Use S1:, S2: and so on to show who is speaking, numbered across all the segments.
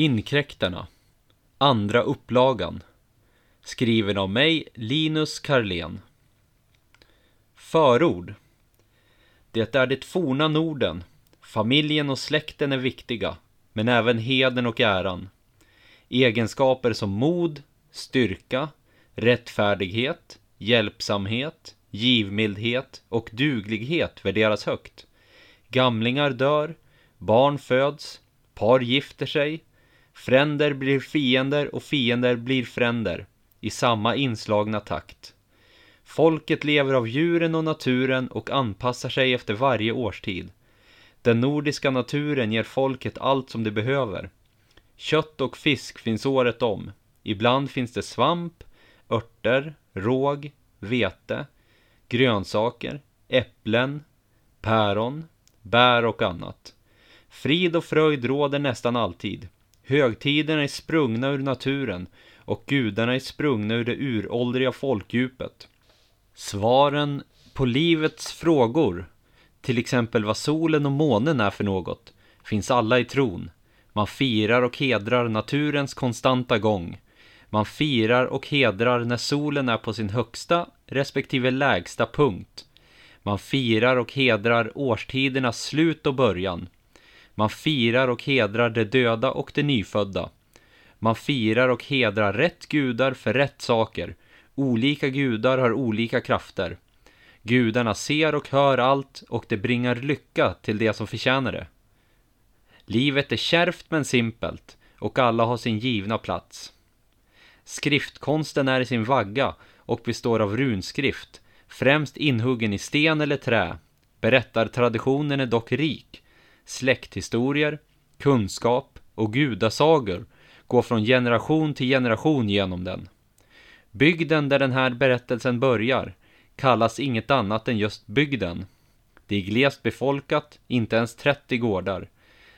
S1: Inkräktarna Andra upplagan Skriven av mig, Linus Karlén Förord Det är det forna Norden. Familjen och släkten är viktiga, men även heden och äran. Egenskaper som mod, styrka, rättfärdighet, hjälpsamhet, givmildhet och duglighet värderas högt. Gamlingar dör, barn föds, par gifter sig, Fränder blir fiender och fiender blir fränder i samma inslagna takt. Folket lever av djuren och naturen och anpassar sig efter varje årstid. Den nordiska naturen ger folket allt som det behöver. Kött och fisk finns året om. Ibland finns det svamp, örter, råg, vete, grönsaker, äpplen, päron, bär och annat. Frid och fröjd råder nästan alltid. Högtiderna är sprungna ur naturen och gudarna är sprungna ur det uråldriga folkdjupet. Svaren på livets frågor, till exempel vad solen och månen är för något, finns alla i tron. Man firar och hedrar naturens konstanta gång. Man firar och hedrar när solen är på sin högsta respektive lägsta punkt. Man firar och hedrar årstidernas slut och början. Man firar och hedrar de döda och de nyfödda. Man firar och hedrar rätt gudar för rätt saker. Olika gudar har olika krafter. Gudarna ser och hör allt och det bringar lycka till det som förtjänar det. Livet är kärvt men simpelt och alla har sin givna plats. Skriftkonsten är i sin vagga och består av runskrift, främst inhuggen i sten eller trä. Berättartraditionen är dock rik släkthistorier, kunskap och gudasagor går från generation till generation genom den. Bygden där den här berättelsen börjar kallas inget annat än just bygden. Det är glest befolkat, inte ens 30 gårdar.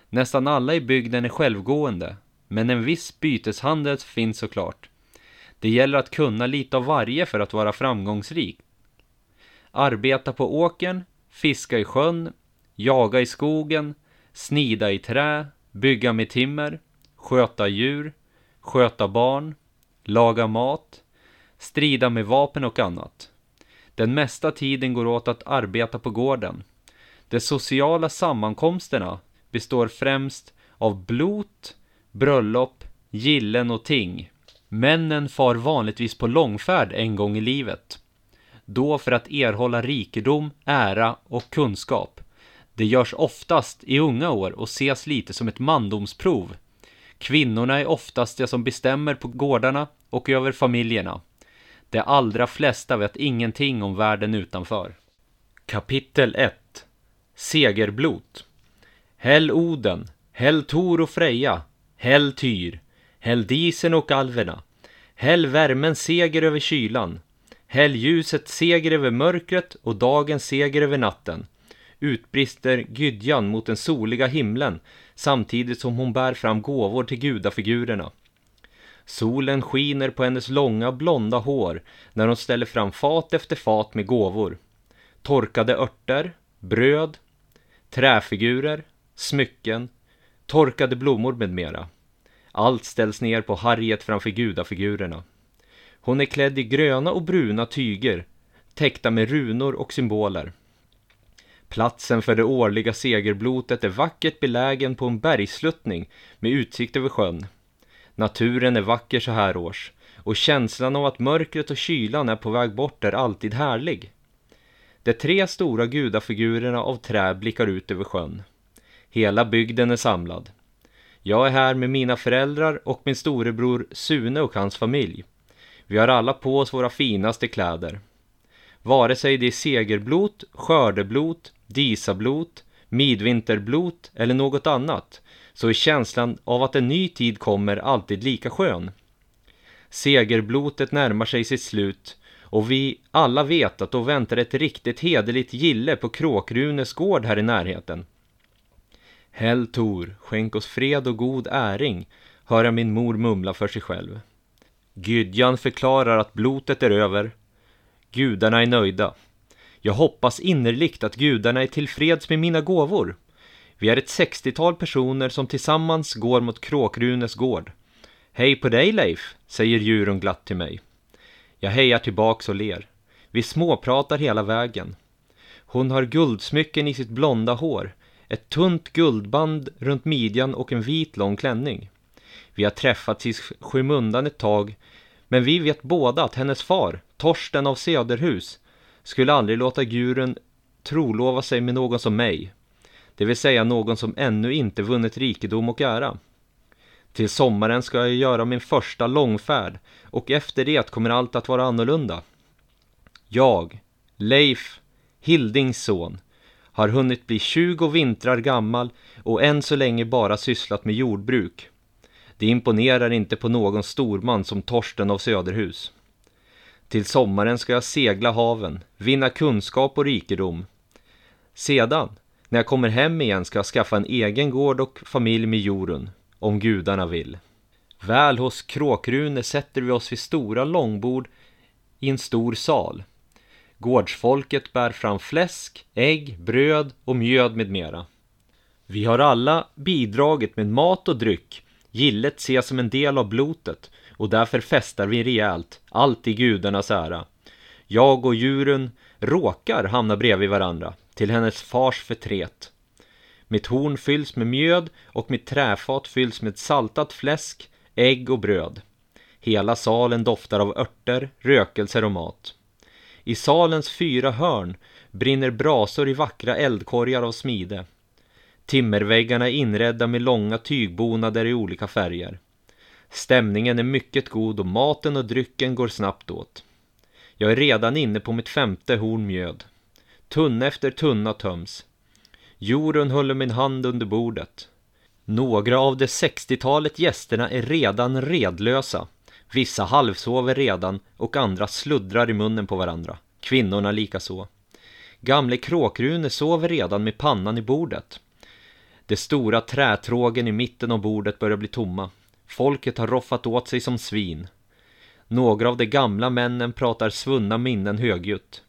S1: Nästan alla i bygden är självgående, men en viss byteshandel finns såklart. Det gäller att kunna lite av varje för att vara framgångsrik. Arbeta på åkern, fiska i sjön, jaga i skogen, snida i trä, bygga med timmer, sköta djur, sköta barn, laga mat, strida med vapen och annat. Den mesta tiden går åt att arbeta på gården. De sociala sammankomsterna består främst av blot, bröllop, gillen och ting. Männen far vanligtvis på långfärd en gång i livet. Då för att erhålla rikedom, ära och kunskap. Det görs oftast i unga år och ses lite som ett mandomsprov. Kvinnorna är oftast de som bestämmer på gårdarna och över familjerna. De allra flesta vet ingenting om världen utanför. Kapitel 1 Segerblot Häll Oden, häll Tor och Freja, häll Tyr, häll Disen och alverna, häll värmen seger över kylan, häll ljuset seger över mörkret och dagen seger över natten utbrister Gydjan mot den soliga himlen samtidigt som hon bär fram gåvor till gudafigurerna. Solen skiner på hennes långa blonda hår när hon ställer fram fat efter fat med gåvor. Torkade örter, bröd, träfigurer, smycken, torkade blommor med mera. Allt ställs ner på harriet framför gudafigurerna. Hon är klädd i gröna och bruna tyger, täckta med runor och symboler. Platsen för det årliga segerblotet är vackert belägen på en bergsluttning med utsikt över sjön. Naturen är vacker så här års och känslan av att mörkret och kylan är på väg bort är alltid härlig. De tre stora gudafigurerna av trä blickar ut över sjön. Hela bygden är samlad. Jag är här med mina föräldrar och min storebror Sune och hans familj. Vi har alla på oss våra finaste kläder. Vare sig det är segerblot, skördeblot, disablot, midvinterblot eller något annat så är känslan av att en ny tid kommer alltid lika skön. Segerblotet närmar sig sitt slut och vi alla vet att då väntar ett riktigt hederligt gille på Kråkrunes gård här i närheten. Häll Tor, skänk oss fred och god äring, hör jag min mor mumla för sig själv. Gydjan förklarar att blotet är över. Gudarna är nöjda. Jag hoppas innerligt att gudarna är tillfreds med mina gåvor. Vi är ett sextiotal personer som tillsammans går mot Kråkrunes gård. Hej på dig Leif, säger djuren glatt till mig. Jag hejar tillbaks och ler. Vi småpratar hela vägen. Hon har guldsmycken i sitt blonda hår, ett tunt guldband runt midjan och en vit lång klänning. Vi har träffats i skymundan ett tag, men vi vet båda att hennes far, Torsten av Söderhus, skulle aldrig låta Gurun trolova sig med någon som mig, det vill säga någon som ännu inte vunnit rikedom och ära. Till sommaren ska jag göra min första långfärd och efter det kommer allt att vara annorlunda. Jag, Leif, Hildings son, har hunnit bli 20 vintrar gammal och än så länge bara sysslat med jordbruk. Det imponerar inte på någon storman som Torsten av Söderhus. Till sommaren ska jag segla haven, vinna kunskap och rikedom. Sedan, när jag kommer hem igen ska jag skaffa en egen gård och familj med Jorun, om gudarna vill. Väl hos Kråkrune sätter vi oss vid stora långbord i en stor sal. Gårdsfolket bär fram fläsk, ägg, bröd och mjöd med mera. Vi har alla bidragit med mat och dryck. Gillet ses som en del av blotet och därför festar vi rejält, allt i gudarnas ära. Jag och djuren råkar hamna bredvid varandra, till hennes fars förtret. Mitt horn fylls med mjöd och mitt träfat fylls med saltat fläsk, ägg och bröd. Hela salen doftar av örter, rökelser och mat. I salens fyra hörn brinner brasor i vackra eldkorgar av smide. Timmerväggarna är inredda med långa tygbonader i olika färger. Stämningen är mycket god och maten och drycken går snabbt åt. Jag är redan inne på mitt femte horn mjöd. Tunna efter tunna töms. Jorun håller min hand under bordet. Några av det sextiotalet gästerna är redan redlösa. Vissa halvsover redan och andra sluddrar i munnen på varandra. Kvinnorna likaså. Gamle Kråkrune sover redan med pannan i bordet. De stora trätrågen i mitten av bordet börjar bli tomma. Folket har roffat åt sig som svin. Några av de gamla männen pratar svunna minnen högljutt.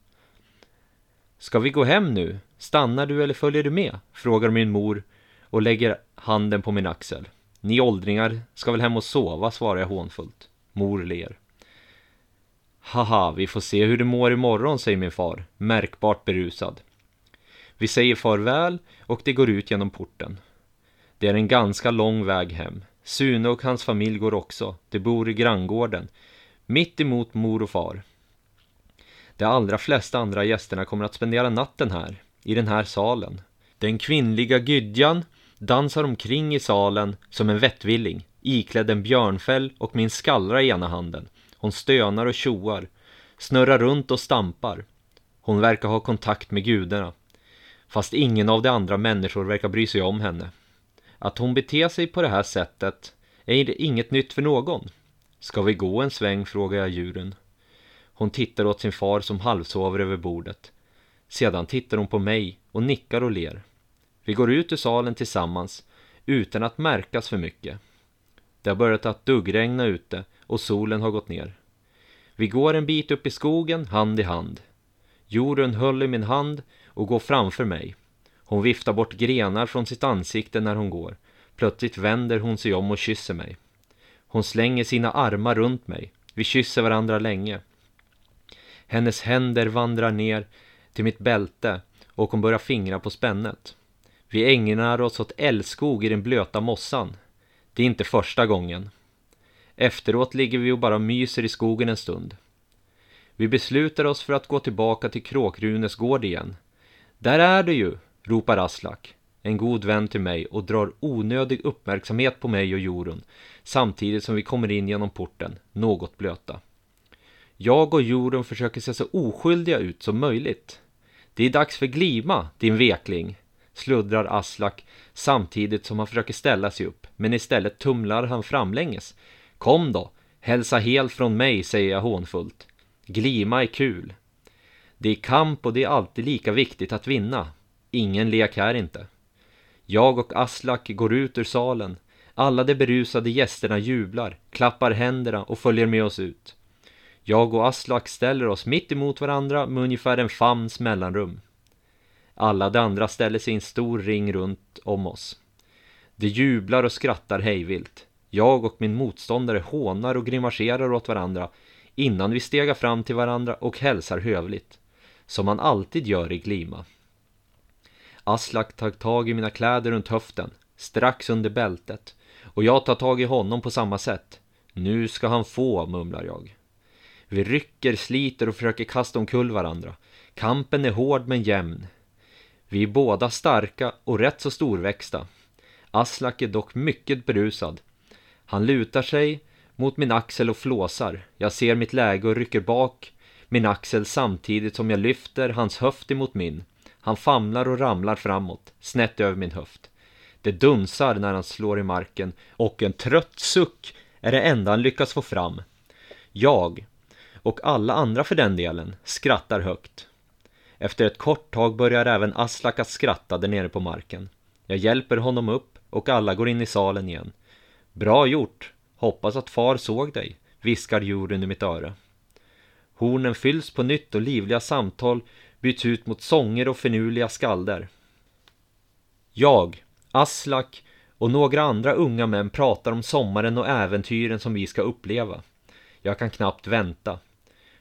S1: Ska vi gå hem nu? Stannar du eller följer du med? Frågar min mor och lägger handen på min axel. Ni åldringar ska väl hem och sova, svarar jag hånfullt. Mor ler. Haha, vi får se hur du mår imorgon, säger min far, märkbart berusad. Vi säger farväl och det går ut genom porten. Det är en ganska lång väg hem. Sune och hans familj går också. De bor i granngården, mitt emot mor och far. De allra flesta andra gästerna kommer att spendera natten här, i den här salen. Den kvinnliga Gydjan dansar omkring i salen som en vettvilling, iklädd en björnfäll och min skallra i ena handen. Hon stönar och tjoar, snurrar runt och stampar. Hon verkar ha kontakt med gudarna. Fast ingen av de andra människor verkar bry sig om henne. Att hon beter sig på det här sättet är inget nytt för någon. Ska vi gå en sväng, frågar jag djuren. Hon tittar åt sin far som halvsover över bordet. Sedan tittar hon på mig och nickar och ler. Vi går ut ur salen tillsammans utan att märkas för mycket. Det har börjat att duggregna ute och solen har gått ner. Vi går en bit upp i skogen, hand i hand. Jorun höll i min hand och går framför mig. Hon viftar bort grenar från sitt ansikte när hon går. Plötsligt vänder hon sig om och kysser mig. Hon slänger sina armar runt mig. Vi kysser varandra länge. Hennes händer vandrar ner till mitt bälte och hon börjar fingra på spännet. Vi ägnar oss åt älskog i den blöta mossan. Det är inte första gången. Efteråt ligger vi och bara myser i skogen en stund. Vi beslutar oss för att gå tillbaka till Kråkrunes gård igen. Där är du ju, ropar Aslak, en god vän till mig och drar onödig uppmärksamhet på mig och Jorun samtidigt som vi kommer in genom porten, något blöta. Jag och Jorun försöker se så oskyldiga ut som möjligt. Det är dags för glima, din vekling, sluddrar Aslak samtidigt som han försöker ställa sig upp, men istället tumlar han framlänges. Kom då, hälsa helt från mig, säger jag hånfullt. Glima är kul. Det är kamp och det är alltid lika viktigt att vinna. Ingen lek här inte. Jag och Aslak går ut ur salen. Alla de berusade gästerna jublar, klappar händerna och följer med oss ut. Jag och Aslak ställer oss mitt emot varandra med ungefär en famns mellanrum. Alla de andra ställer sig i en stor ring runt om oss. De jublar och skrattar hejvilt. Jag och min motståndare hånar och grimaserar åt varandra innan vi stegar fram till varandra och hälsar hövligt. Som man alltid gör i Glima. Aslak tar tag i mina kläder runt höften, strax under bältet. Och jag tar tag i honom på samma sätt. Nu ska han få, mumlar jag. Vi rycker, sliter och försöker kasta omkull varandra. Kampen är hård men jämn. Vi är båda starka och rätt så storväxta. Aslak är dock mycket berusad. Han lutar sig mot min axel och flåsar. Jag ser mitt läge och rycker bak min axel samtidigt som jag lyfter hans höft emot min. Han famlar och ramlar framåt, snett över min höft. Det dunsar när han slår i marken och en trött suck är det enda han lyckas få fram. Jag, och alla andra för den delen, skrattar högt. Efter ett kort tag börjar även Aslak att skratta där nere på marken. Jag hjälper honom upp och alla går in i salen igen. Bra gjort! Hoppas att far såg dig, viskar juryn i mitt öra. Hornen fylls på nytt och livliga samtal byts ut mot sånger och finurliga skalder. Jag, Aslak och några andra unga män pratar om sommaren och äventyren som vi ska uppleva. Jag kan knappt vänta.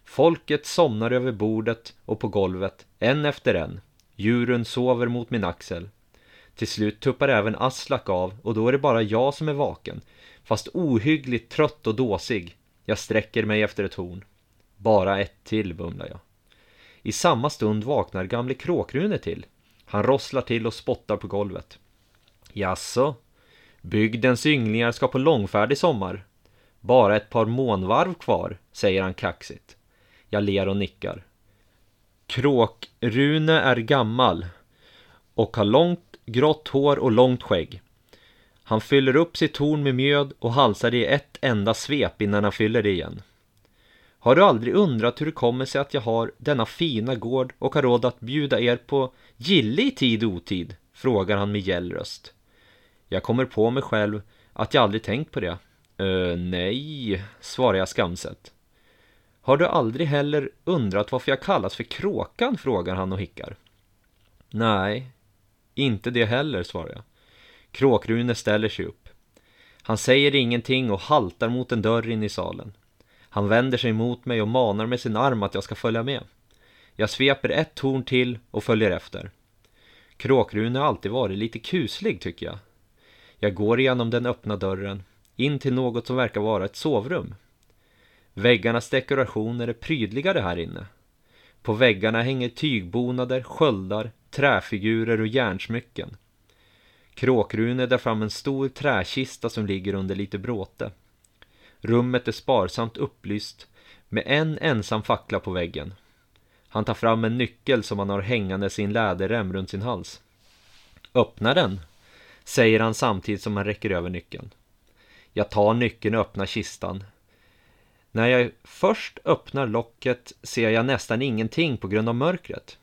S1: Folket somnar över bordet och på golvet, en efter en. Djuren sover mot min axel. Till slut tuppar även Aslak av och då är det bara jag som är vaken. Fast ohyggligt trött och dåsig. Jag sträcker mig efter ett horn. Bara ett till, mumlar jag. I samma stund vaknar gamle Kråkrune till. Han rosslar till och spottar på golvet. Jaså? Bygdens ynglingar ska på långfärd i sommar. Bara ett par månvarv kvar, säger han kaxigt. Jag ler och nickar. Kråkrune är gammal och har långt grått hår och långt skägg. Han fyller upp sitt torn med mjöd och halsar det i ett enda svep innan han fyller det igen. Har du aldrig undrat hur det kommer sig att jag har denna fina gård och har råd att bjuda er på gille i tid och otid? Frågar han med gäll röst. Jag kommer på mig själv att jag aldrig tänkt på det. Uh, nej, svarar jag skamset. Har du aldrig heller undrat varför jag kallas för kråkan? frågar han och hickar. Nej, inte det heller, svarar jag. Kråkrune ställer sig upp. Han säger ingenting och haltar mot en dörr in i salen. Han vänder sig mot mig och manar med sin arm att jag ska följa med. Jag sveper ett torn till och följer efter. Kråkrune har alltid varit lite kuslig tycker jag. Jag går igenom den öppna dörren, in till något som verkar vara ett sovrum. Väggarnas dekorationer är prydligare här inne. På väggarna hänger tygbonader, sköldar, träfigurer och järnsmycken. Kråkrune drar fram en stor träkista som ligger under lite bråte. Rummet är sparsamt upplyst med en ensam fackla på väggen. Han tar fram en nyckel som han har hängande sin läderrem runt sin hals. Öppna den, säger han samtidigt som han räcker över nyckeln. Jag tar nyckeln och öppnar kistan. När jag först öppnar locket ser jag nästan ingenting på grund av mörkret.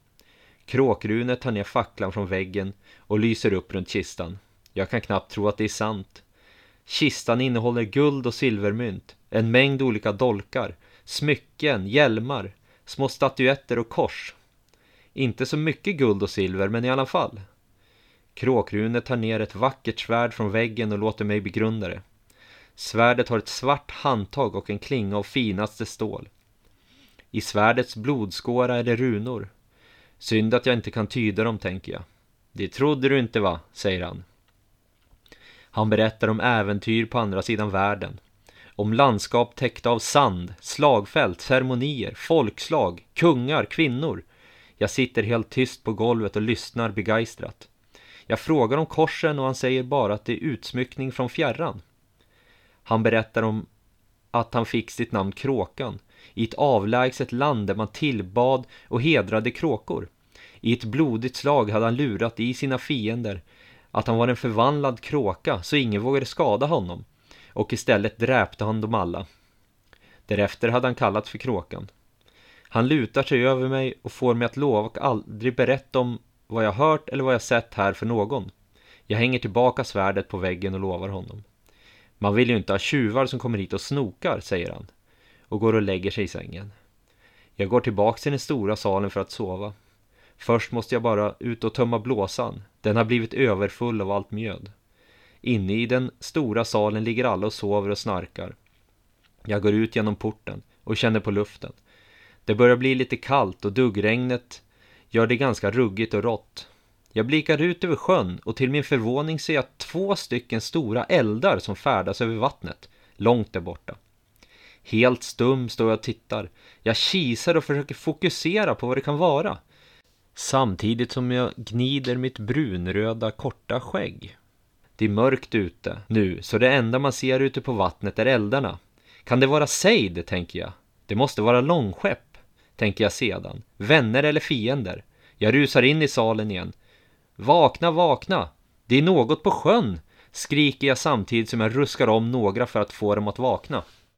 S1: Kråkrune tar ner facklan från väggen och lyser upp runt kistan. Jag kan knappt tro att det är sant. Kistan innehåller guld och silvermynt, en mängd olika dolkar, smycken, hjälmar, små statyetter och kors. Inte så mycket guld och silver, men i alla fall. Kråkrune tar ner ett vackert svärd från väggen och låter mig begrunda det. Svärdet har ett svart handtag och en klinga av finaste stål. I svärdets blodskåra är det runor. Synd att jag inte kan tyda dem, tänker jag. Det trodde du inte va, säger han. Han berättar om äventyr på andra sidan världen. Om landskap täckta av sand, slagfält, ceremonier, folkslag, kungar, kvinnor. Jag sitter helt tyst på golvet och lyssnar begeistrat. Jag frågar om korsen och han säger bara att det är utsmyckning från fjärran. Han berättar om att han fick sitt namn Kråkan i ett avlägset land där man tillbad och hedrade kråkor. I ett blodigt slag hade han lurat i sina fiender att han var en förvandlad kråka så ingen vågade skada honom och istället dräpte han dem alla. Därefter hade han kallats för kråkan. Han lutar sig över mig och får mig att lova och aldrig berätta om vad jag hört eller vad jag sett här för någon. Jag hänger tillbaka svärdet på väggen och lovar honom. Man vill ju inte ha tjuvar som kommer hit och snokar, säger han och går och lägger sig i sängen. Jag går tillbaks till den stora salen för att sova. Först måste jag bara ut och tömma blåsan. Den har blivit överfull av allt mjöd. Inne i den stora salen ligger alla och sover och snarkar. Jag går ut genom porten och känner på luften. Det börjar bli lite kallt och duggregnet gör det ganska ruggigt och rått. Jag blickar ut över sjön och till min förvåning ser jag två stycken stora eldar som färdas över vattnet, långt där borta. Helt stum står jag och tittar. Jag kisar och försöker fokusera på vad det kan vara. Samtidigt som jag gnider mitt brunröda korta skägg. Det är mörkt ute nu, så det enda man ser ute på vattnet är eldarna. Kan det vara Sejd? tänker jag. Det måste vara långskepp, tänker jag sedan. Vänner eller fiender. Jag rusar in i salen igen. Vakna, vakna! Det är något på sjön! Skriker jag samtidigt som jag ruskar om några för att få dem att vakna.